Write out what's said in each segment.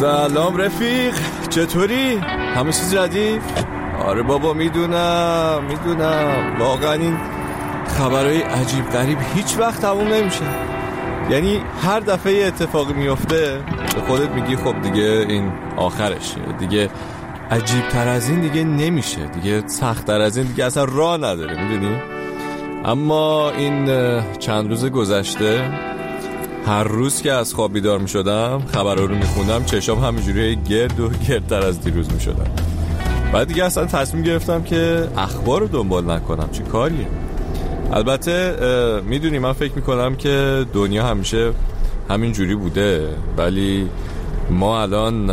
سلام رفیق چطوری؟ همه چیز ردیف؟ آره بابا می‌دونم می‌دونم. واقعا این خبرهای عجیب غریب هیچ وقت تموم نمیشه. یعنی هر دفعه اتفاقی میفته به خودت میگی خب دیگه این آخرشه. دیگه عجیب تر از این دیگه نمیشه. دیگه سخت تر از این دیگه اصلا راه نداره می‌دونی؟ اما این چند روز گذشته هر روز که از خواب بیدار می شدم خبر رو می خوندم چشام همینجوری گرد و گردتر از دیروز می شدم بعد دیگه اصلا تصمیم گرفتم که اخبار رو دنبال نکنم. چی کاریه؟ البته می‌دونی من فکر می‌کنم که دنیا همیشه همین جوری بوده. ولی ما الان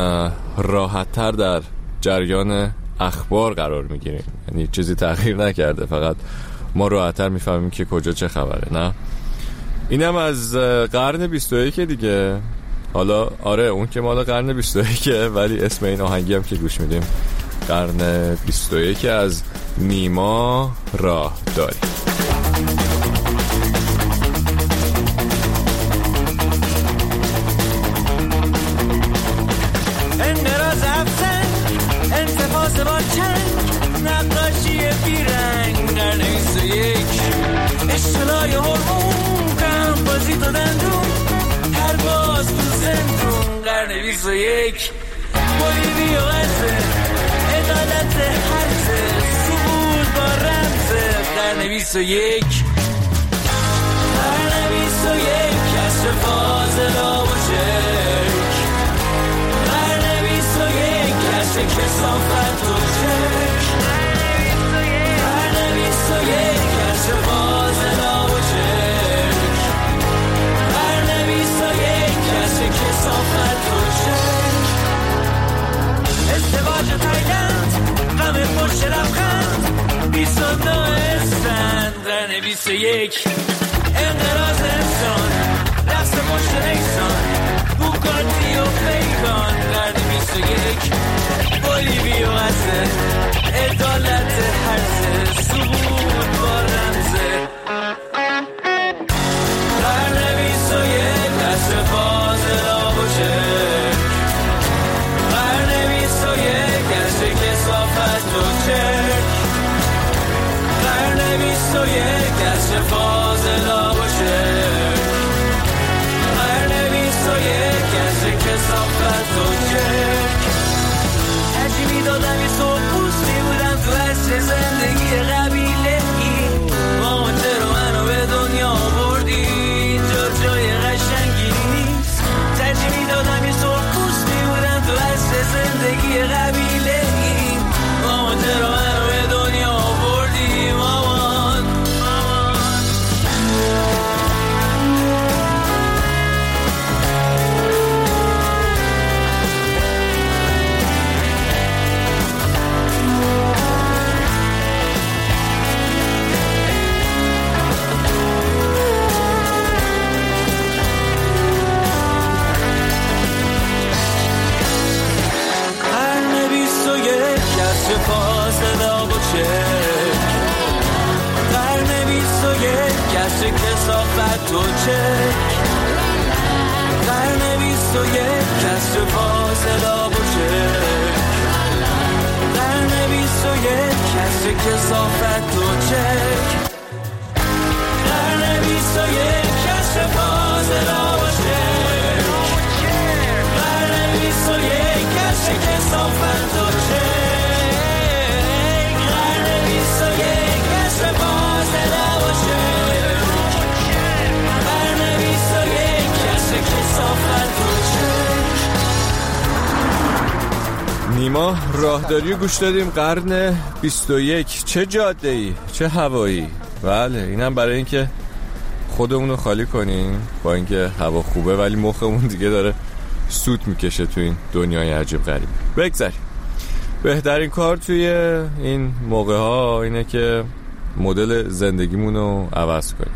راحتتر در جریان اخبار قرار می‌گیریم. یعنی چیزی تغییر نکرده. فقط ما راحتتر می‌فهمیم که کجا چه خبره نه؟ اینم از قرن 21 دیگه. حالا آره اون که مال قرن 21 ولی اسم این آهنگی هم که گوش میدیم قرن 21 از نیما راه داری نقاشی بیرنگ در یک اشتلای هرمون. باز تو زندون قرن بیس و یک. بولیوی و غزه عدالت حرزه سبود با رمزه قرن بیس و یک. قرن بیس و یک کشف فاضلا یک. بیست و یک کسر و چک. قرن بیست و یک کسر کسافت و چک. قرن بیست و یک نیما راهداری گوش دادیم. قرن 21 چه جاده ای چه هوایی؟ بله اینم برای اینکه خودمون رو خالی کنیم. با اینکه هوا خوبه ولی مخمون دیگه داره سوت می‌کشه تو این دنیای عجیب غریب. بگذاریم بهترین کار توی این موقع ها اینه که مدل زندگیمون رو عوض کنیم.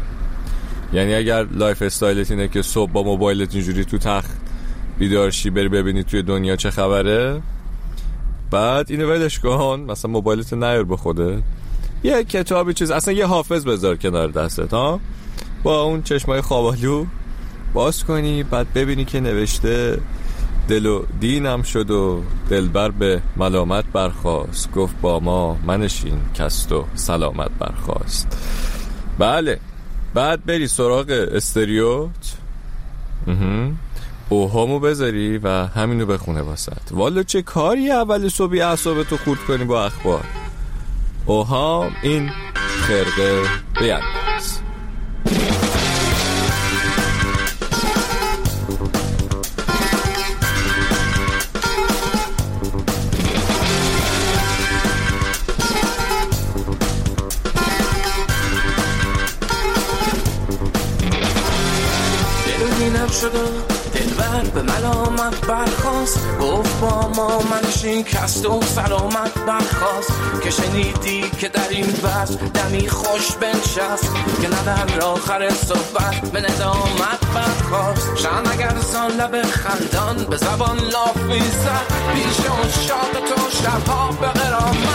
یعنی اگر lifestyle ت اینه که صبح با موبایلت اینجوری تو تخت بیدارشی بری ببینی توی دنیا چه خبره بعد اینو ولش کن. مثلا موبایلت نیار به خوده یه کتابی چیز اصلا یه حافظ بذار کنار دستت ها؟ با اون چشمای خوابالو باز کنی بعد ببینی که نوشته دل و دینم شد و دلبر به ملامت برخواست گفت با ما منشین کست و سلامت برخواست بله. بعد بری سراغ استریوت. اوهامو بذاری و همینو بخونه واسط والا چه کاری اول صبحی اعصابتو خورد کنی با اخبار؟ اوهام این خرقه بینداز شد دلبر به ملامت برخواست گفت با ما منشین کست و سلامت برخواست که شنیدی که در این بس دمی خوش بنشست. که نه در آخر صحبت به ندامت برخواست شن اگر سان لب خندان به زبان لاف می‌زد پیش اون شاق تو شبها به قرامت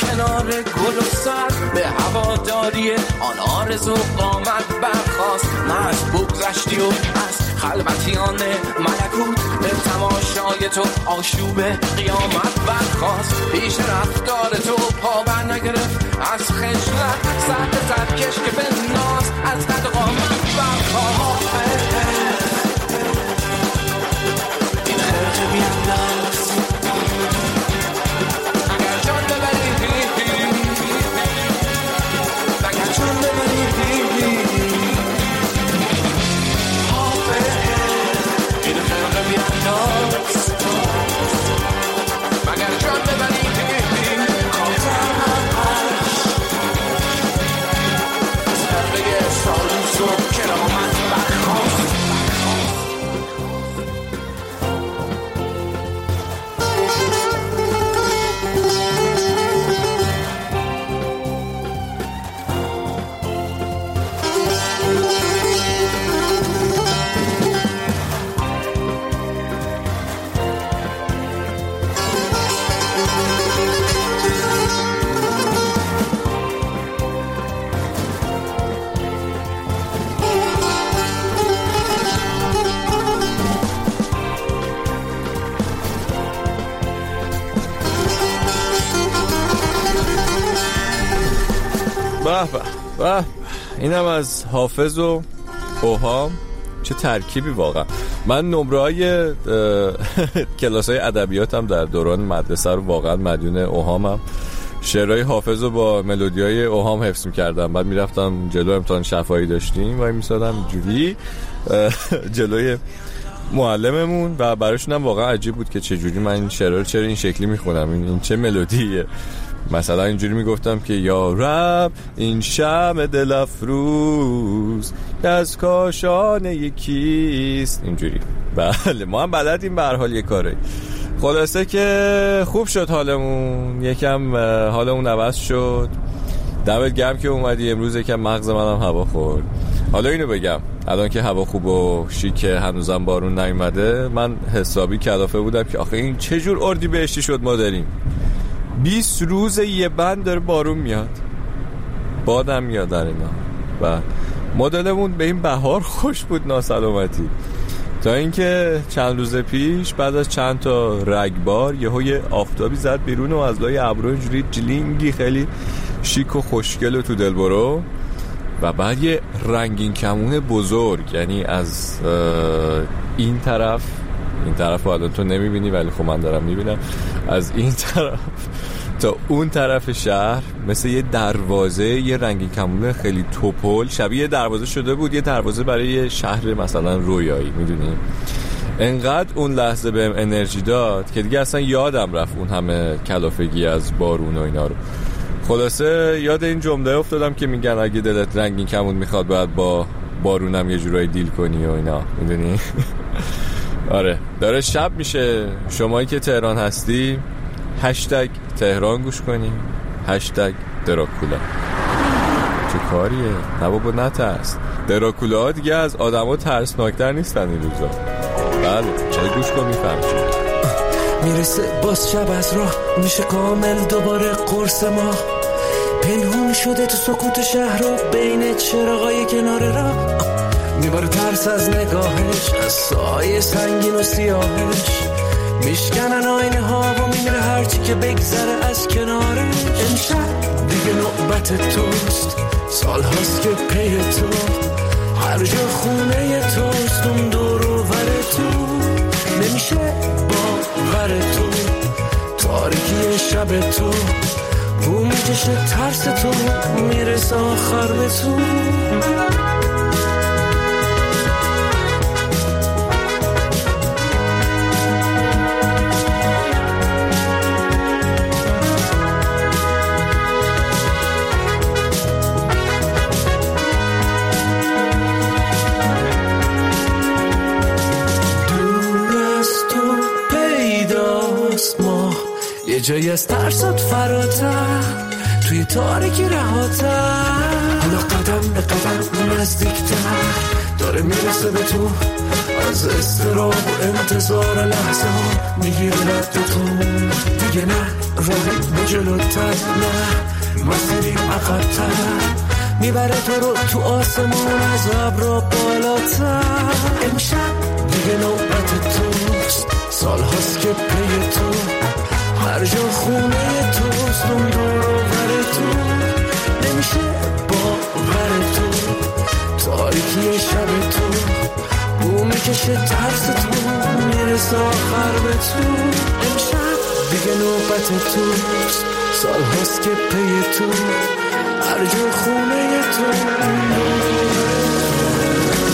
کنار گل و سر به هواداری آن آرزو قامت برخواست از بگذشتی و از خلوتیان ملکوت به تماشای تو آشوب قیامت برخواست پیش رفتار تو پا نگرفت از خجلت سرد سرکش که به ناز از قد قامت برخواست اینم از حافظ و اوهام چه ترکیبی واقعا. من نمره های کلاس های ادبیاتم در دوران مدرسه رو واقعا مدیون اوهامم. شعرهای حافظ رو با ملودی های اوهام حفظ می‌کردم. بعد می‌رفتم جلو امتحان شفایی داشتیم و میسادم جوری جلوی معلممون و براشون هم واقعا عجیب بود که چجوری من این شعرها رو چرا این شکلی می‌خونم. این چه ملودیه. مثلا اینجوری می‌گفتم که یا رب این شم دل افروز از کاشان یکیست. اینجوری. بله ما هم بلدیم به حال یه کاره. خلاصه که خوب شد حالمون. یکم حالمون عوض شد. دمت گرم که اومدی. امروز یکم مغز منم هوا خورد. حالا اینو بگم. الان که هوا خوب و شیکه هنوزم بارون نیومده من حسابی کلافه بودم که آخه این چه جور اردی بهشتی شد ما داریم. 20 روز یه بند داره بارون میاد. بادم میاد در اینا. و مدلمون به این بهار خوش بود ناسلامتی. تا اینکه چند روز پیش بعد از چند تا رگبار یهو یه آفتابی زد بیرون و از لای ابرو اینجوری جلینگی خیلی شیک و خوشگل و تو دل برو و بعد یه رنگین کمون بزرگ یعنی از این طرف این طرف رو تو نمی‌بینی ولی خب من دارم می‌بینم. از این طرف تا اون طرف شهر مثل یه دروازه یه رنگی کمونه خیلی توپل شبیه دروازه شده بود یه دروازه برای یه شهر مثلا رویایی می‌دونی؟ انقدر اون لحظه بهم انرژی داد که دیگه اصلا یادم رفت اون همه کلافگی از بارون و اینا رو. خلاصه یاد این جمله افتادم که میگن اگه دلت رنگین کمون می‌خواد باید با بارونم یه جورایی دیل کنی و اینا می‌دونی؟ آره داره شب میشه. شمایی که تهران هستی هشتگ تهران گوش کنی هشتگ دراکولا. چه کاریه؟ نه بابا نترس دراکولا ها دیگه از آدما ترسناکتر نیستن این روزا. بله چه گوش کن میفهم می‌رسه باز شب از راه. میشه کامل دوباره قرص ما. پنهون شده تو سکوت شهر و بین چراغای کنار راه. میباره ترس از نگاهش از سایه سنگین و سیاهش. میشکنن آینه ها و میمیره هرچی که بگذره از کنارش امشب دیگه نوبت توست. سال هاست که پی تو. هر جا خونه توست اون دور و تو. نمیشه باور تو. تاریکی شب تو. بو می‌کشه ترس تو. می‌رسه آخر به تو. جای از ترسات فراتر توی تاریکی رهاتر. حالا قدم به قدم نزدیکتر داره می‌رسه به تو. از استراب و انتظار لحظه ها می‌گیره تو. دیگه نه راهی به جلوتر نه. مسیری عقبتر. می‌بره تو رو تو آسمون از ابرا بالاتر. امشب دیگه نوبت توست. سال هاست که پی تو. هر جا خونه توست اون دور تو. نمیشه باور تو. تاریکی شب تو. بو می‌کشه ترس تو. می‌رسه آخر به تو. امشب دیگه نوبت توست. سال هست که پی تو. هر جا خونه تو.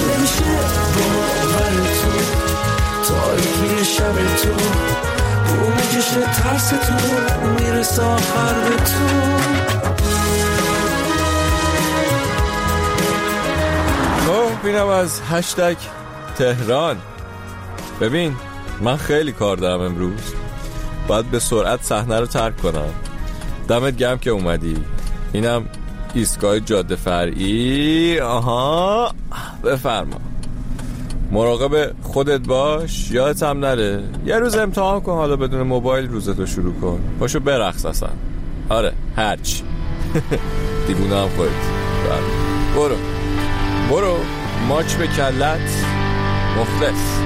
نمیشه باور تو. تاریکی شب تو. می‌کشه ترس تو می‌رسه آخر به تو. خب اینم از هشتگ تهران. ببین من خیلی کار دارم امروز. باید به سرعت صحنه رو ترک کنم. دمت گم که اومدی. اینم ایستگاه جاده فرعی. آها بفرما. مراقب خودت باش یادت هم نره. یه روز امتحان کن حالا بدون موبایل روزتو شروع کن. پاشو برقص اصلا. آره هرچی. دیوونه هم بله. برو. برو. ماچ به کلت. مخلص.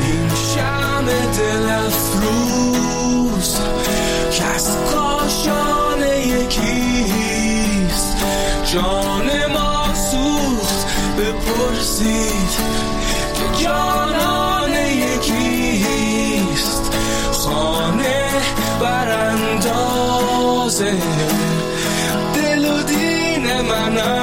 این شم دل افروز کس کاشانه یکیست. جان بپرسید که جانان یکیست خانه براندازه. دل و دین من